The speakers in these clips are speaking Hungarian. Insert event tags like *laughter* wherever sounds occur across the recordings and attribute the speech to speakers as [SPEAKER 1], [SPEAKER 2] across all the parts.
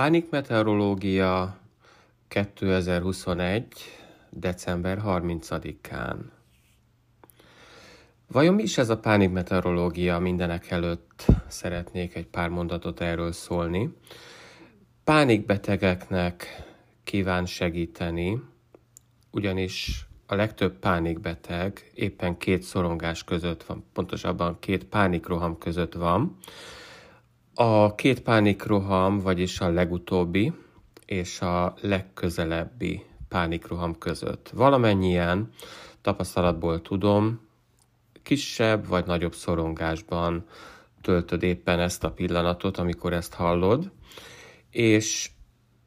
[SPEAKER 1] Pánikmeteorológia 2021. december 30-án. Vajon mi is ez a pánikmeteorológia? Mindenek előtt szeretnék egy pár mondatot erről szólni. Pánikbetegeknek kíván segíteni, ugyanis a legtöbb pánikbeteg éppen két szorongás között van, pontosabban két pánikroham között van, a két pánikroham, vagyis a legutóbbi és a legközelebbi pánikroham között. Valamennyien tapasztalatból tudom, kisebb vagy nagyobb szorongásban töltöd éppen ezt a pillanatot, amikor ezt hallod, és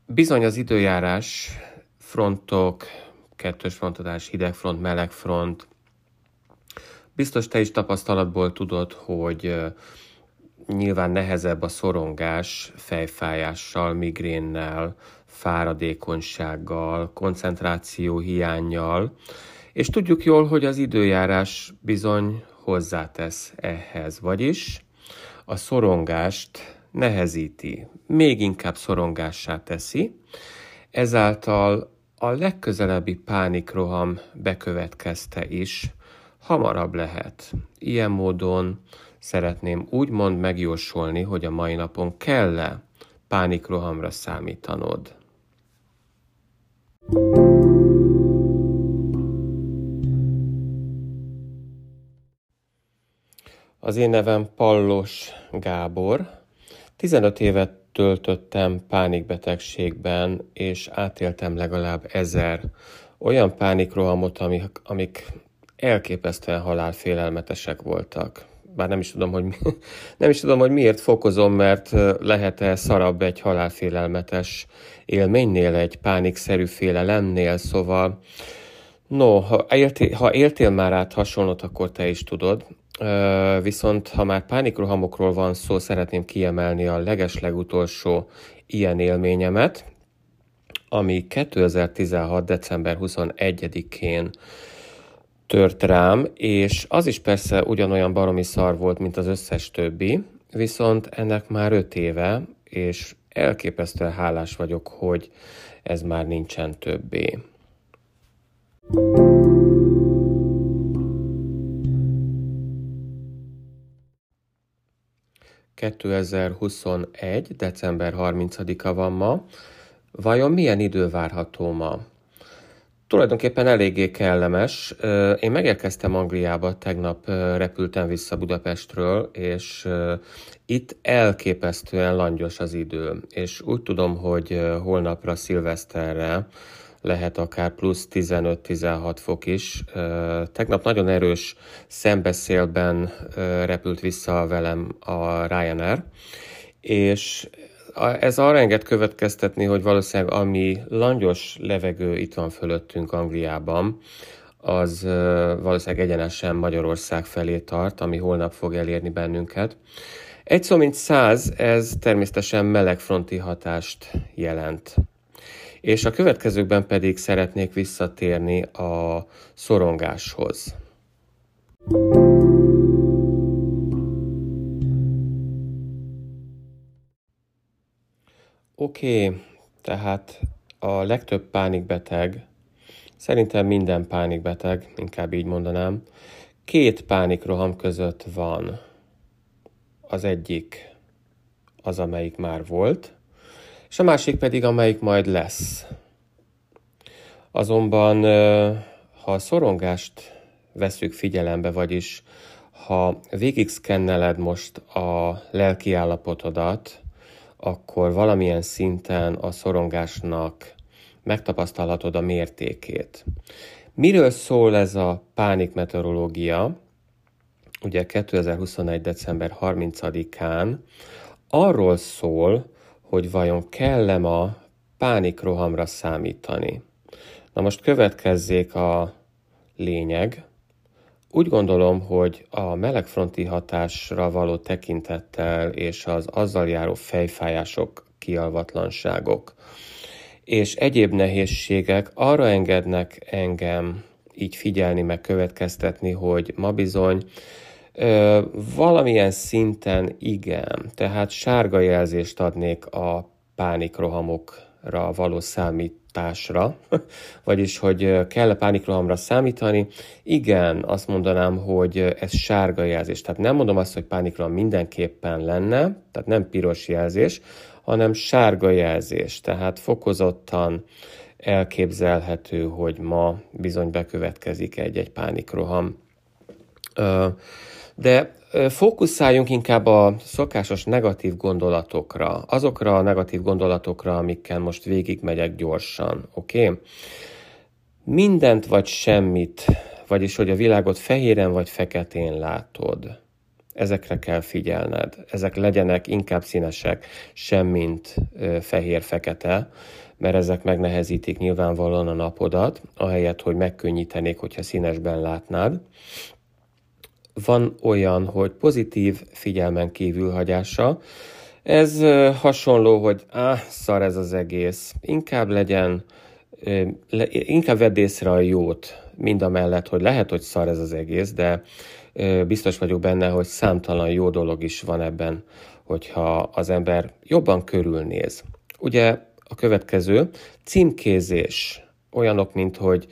[SPEAKER 1] bizony az időjárás, frontok, kettős frontadás, hideg front, meleg front, biztos te is tapasztalatból tudod, hogy nyilván nehezebb a szorongás fejfájással, migrénnel, fáradékonysággal, koncentráció hiányjal, és tudjuk jól, hogy az időjárás bizony hozzátesz ehhez, vagyis a szorongást nehezíti, még inkább szorongássá teszi, ezáltal a legközelebbi pánikroham bekövetkezte is hamarabb lehet. Ilyen módon szeretném úgymond megjósolni, hogy a mai napon kell-e pánikrohamra számítanod. Az én nevem Pallos Gábor. 15 évet töltöttem pánikbetegségben, és átéltem legalább ezer olyan pánikrohamot, amik, amik elképesztően halálfélelmetesek voltak bár nem is tudom, hogy, mi, *laughs* nem is tudom, hogy miért fokozom, mert lehet-e szarabb egy halálfélelmetes élménynél, egy pánikszerű félelemnél, szóval no, ha éltél, ha éltél már át hasonlót, akkor te is tudod. Viszont ha már pánikrohamokról van szó, szeretném kiemelni a legeslegutolsó ilyen élményemet, ami 2016. december 21-én tört rám, és az is persze ugyanolyan baromi szar volt, mint az összes többi, viszont ennek már öt éve, és elképesztően hálás vagyok, hogy ez már nincsen többé. ...2021. december 30-a van ma. Vajon milyen idő várható ma? Tulajdonképpen eléggé kellemes. Én megérkeztem Angliába, tegnap repültem vissza Budapestről, és itt elképesztően langyos az idő, és úgy tudom, hogy holnapra, szilveszterre lehet akár plusz 15-16 fok is. Tegnap nagyon erős szembeszélben repült vissza velem a Ryanair, és ez arra enged következtetni, hogy valószínűleg ami langyos levegő itt van fölöttünk Angliában, az valószínűleg egyenesen Magyarország felé tart, ami holnap fog elérni bennünket. Egy szó mint száz, ez természetesen melegfronti hatást jelent. És a következőkben pedig szeretnék visszatérni a szorongáshoz. Oké, okay, tehát a legtöbb pánikbeteg, szerintem minden pánikbeteg, inkább így mondanám, két pánikroham között van. Az egyik az, amelyik már volt, és a másik pedig, amelyik majd lesz. Azonban, ha a szorongást veszük figyelembe, vagyis ha végig szkenneled most a lelki állapotodat, akkor valamilyen szinten a szorongásnak megtapasztalhatod a mértékét. Miről szól ez a pánikmeteorológia? Ugye 2021. december 30-án arról szól, hogy vajon kell-e ma pánikrohamra számítani. Na most következzék a lényeg, úgy gondolom, hogy a melegfronti hatásra való tekintettel és az azzal járó fejfájások, kialvatlanságok. És egyéb nehézségek arra engednek engem így figyelni, meg következtetni, hogy ma bizony ö, valamilyen szinten igen, tehát sárga jelzést adnék a pánikrohamokra való számításra, *laughs* vagyis hogy kell-e pánikrohamra számítani. Igen, azt mondanám, hogy ez sárga jelzés. Tehát nem mondom azt, hogy pánikroham mindenképpen lenne, tehát nem piros jelzés, hanem sárga jelzés. Tehát fokozottan elképzelhető, hogy ma bizony bekövetkezik egy-egy pánikroham. De fókuszáljunk inkább a szokásos negatív gondolatokra, azokra a negatív gondolatokra, amikkel most végigmegyek gyorsan, oké? Okay? Mindent vagy semmit, vagyis hogy a világot fehéren vagy feketén látod. Ezekre kell figyelned. Ezek legyenek inkább színesek, semmint fehér-fekete, mert ezek megnehezítik nyilvánvalóan a napodat, ahelyett, hogy megkönnyítenék, hogyha színesben látnád. Van olyan, hogy pozitív figyelmen kívülhagyása. Ez hasonló, hogy áh, szar ez az egész. Inkább legyen, inkább vedd észre a jót, mind a mellett, hogy lehet, hogy szar ez az egész, de biztos vagyok benne, hogy számtalan jó dolog is van ebben, hogyha az ember jobban körülnéz. Ugye a következő, címkézés. Olyanok, mint hogy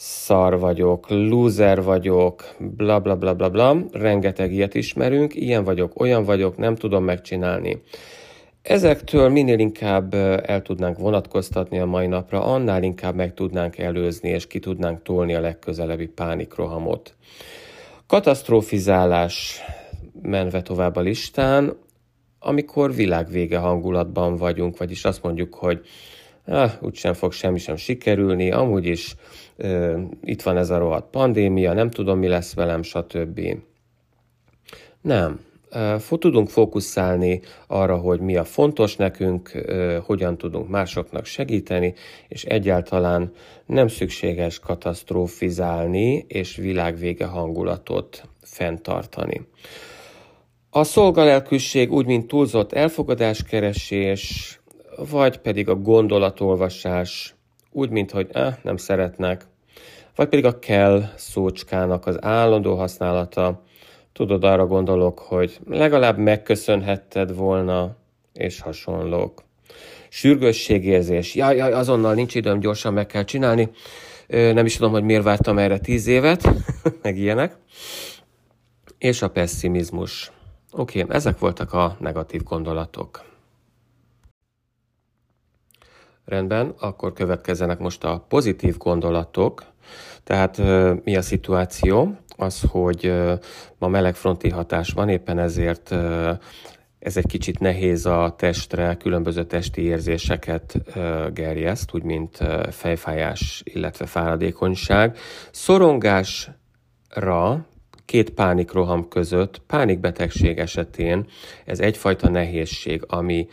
[SPEAKER 1] szar vagyok, loser vagyok, bla bla bla bla bla, rengeteg ilyet ismerünk, ilyen vagyok, olyan vagyok, nem tudom megcsinálni. Ezektől minél inkább el tudnánk vonatkoztatni a mai napra, annál inkább meg tudnánk előzni, és ki tudnánk tolni a legközelebbi pánikrohamot. Katasztrófizálás menve tovább a listán, amikor világvége hangulatban vagyunk, vagyis azt mondjuk, hogy ah, úgysem fog semmi sem sikerülni, amúgy is uh, itt van ez a rohadt pandémia, nem tudom, mi lesz velem, stb. Nem. Tudunk fókuszálni arra, hogy mi a fontos nekünk, hogyan tudunk másoknak segíteni, és egyáltalán nem szükséges katasztrófizálni és világvége hangulatot fenntartani. A szolgalelkűség úgy, mint túlzott elfogadáskeresés, vagy pedig a gondolatolvasás, úgy, mint hogy eh, nem szeretnek, vagy pedig a kell szócskának az állandó használata. Tudod, arra gondolok, hogy legalább megköszönhetted volna, és hasonlók. Sürgősségérzés. Jaj, jaj, azonnal nincs időm, gyorsan meg kell csinálni. Nem is tudom, hogy miért vártam erre tíz évet, *laughs* meg ilyenek. És a pessimizmus. Oké, okay, ezek voltak a negatív gondolatok. Rendben, akkor következzenek most a pozitív gondolatok. Tehát mi a szituáció? Az, hogy ma melegfronti hatás van, éppen ezért ez egy kicsit nehéz a testre, különböző testi érzéseket gerjeszt, úgy mint fejfájás, illetve fáradékonyság. Szorongásra két pánikroham között, pánikbetegség esetén ez egyfajta nehézség, ami,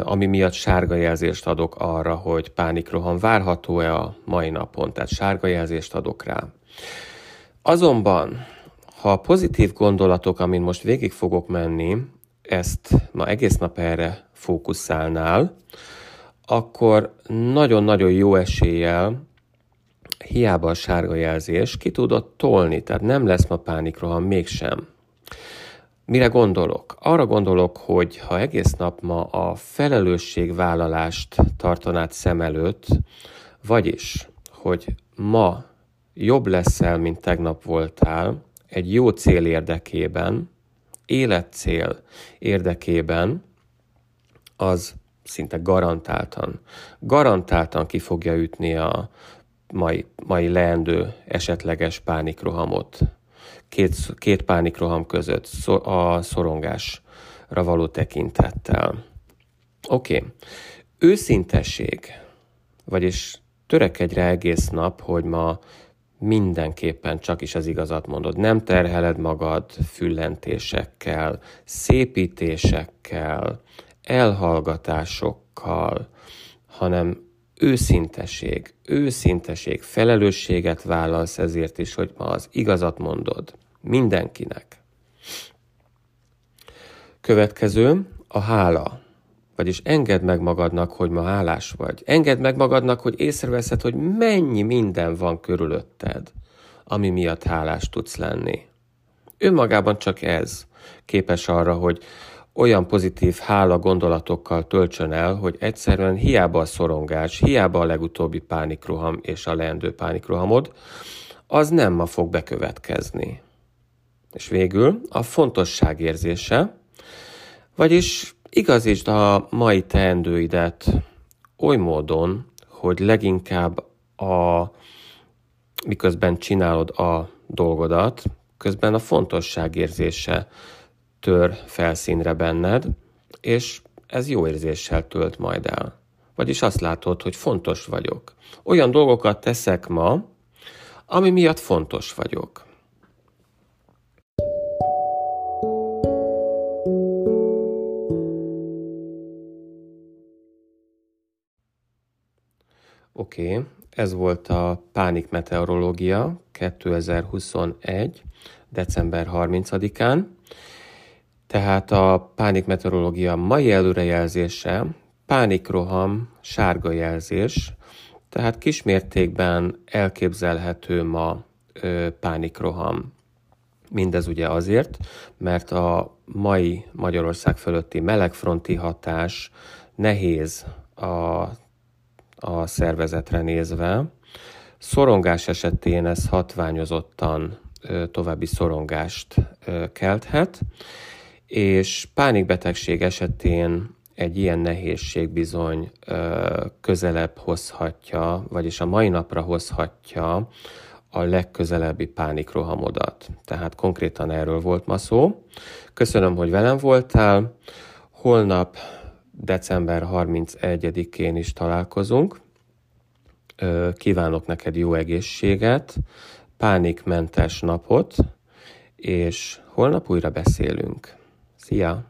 [SPEAKER 1] ami miatt sárga jelzést adok arra, hogy pánikroham várható-e a mai napon, tehát sárga jelzést adok rá. Azonban, ha a pozitív gondolatok, amin most végig fogok menni, ezt ma egész nap erre fókuszálnál, akkor nagyon-nagyon jó eséllyel hiába a sárga jelzés, ki tudod tolni, tehát nem lesz ma pánikroham mégsem. Mire gondolok? Arra gondolok, hogy ha egész nap ma a felelősségvállalást tartanád szem előtt, vagyis, hogy ma jobb leszel, mint tegnap voltál, egy jó cél érdekében, életcél érdekében, az szinte garantáltan, garantáltan ki fogja ütni a mai, mai leendő esetleges pánikrohamot. Két, két pánikroham között a szorongásra való tekintettel. Oké, okay. őszintesség, vagyis törekedj rá egész nap, hogy ma mindenképpen csak is az igazat mondod. Nem terheled magad füllentésekkel, szépítésekkel, elhallgatásokkal, hanem őszinteség, őszinteség, felelősséget vállalsz ezért is, hogy ma az igazat mondod mindenkinek. Következő a hála. Vagyis engedd meg magadnak, hogy ma hálás vagy. Engedd meg magadnak, hogy észreveszed, hogy mennyi minden van körülötted, ami miatt hálás tudsz lenni. Önmagában csak ez képes arra, hogy olyan pozitív hála gondolatokkal töltsön el, hogy egyszerűen hiába a szorongás, hiába a legutóbbi pánikroham és a leendő pánikrohamod, az nem ma fog bekövetkezni. És végül a fontosság érzése, vagyis igazítsd a mai teendőidet oly módon, hogy leginkább a, miközben csinálod a dolgodat, közben a fontosság érzése tör felszínre benned, és ez jó érzéssel tölt majd el. Vagyis azt látod, hogy fontos vagyok. Olyan dolgokat teszek ma, ami miatt fontos vagyok. Oké, okay. ez volt a Pánik Meteorológia 2021. december 30-án. Tehát a pánik meteorológia mai előrejelzése, pánikroham, sárga jelzés, tehát kismértékben elképzelhető ma ö, pánikroham. Mindez ugye azért, mert a mai Magyarország fölötti melegfronti hatás nehéz a, a szervezetre nézve. Szorongás esetén ez hatványozottan ö, további szorongást ö, kelthet, és pánikbetegség esetén egy ilyen nehézség bizony ö, közelebb hozhatja, vagyis a mai napra hozhatja a legközelebbi pánikrohamodat. Tehát konkrétan erről volt ma szó. Köszönöm, hogy velem voltál. Holnap december 31-én is találkozunk. Ö, kívánok neked jó egészséget, pánikmentes napot, és holnap újra beszélünk. See ya.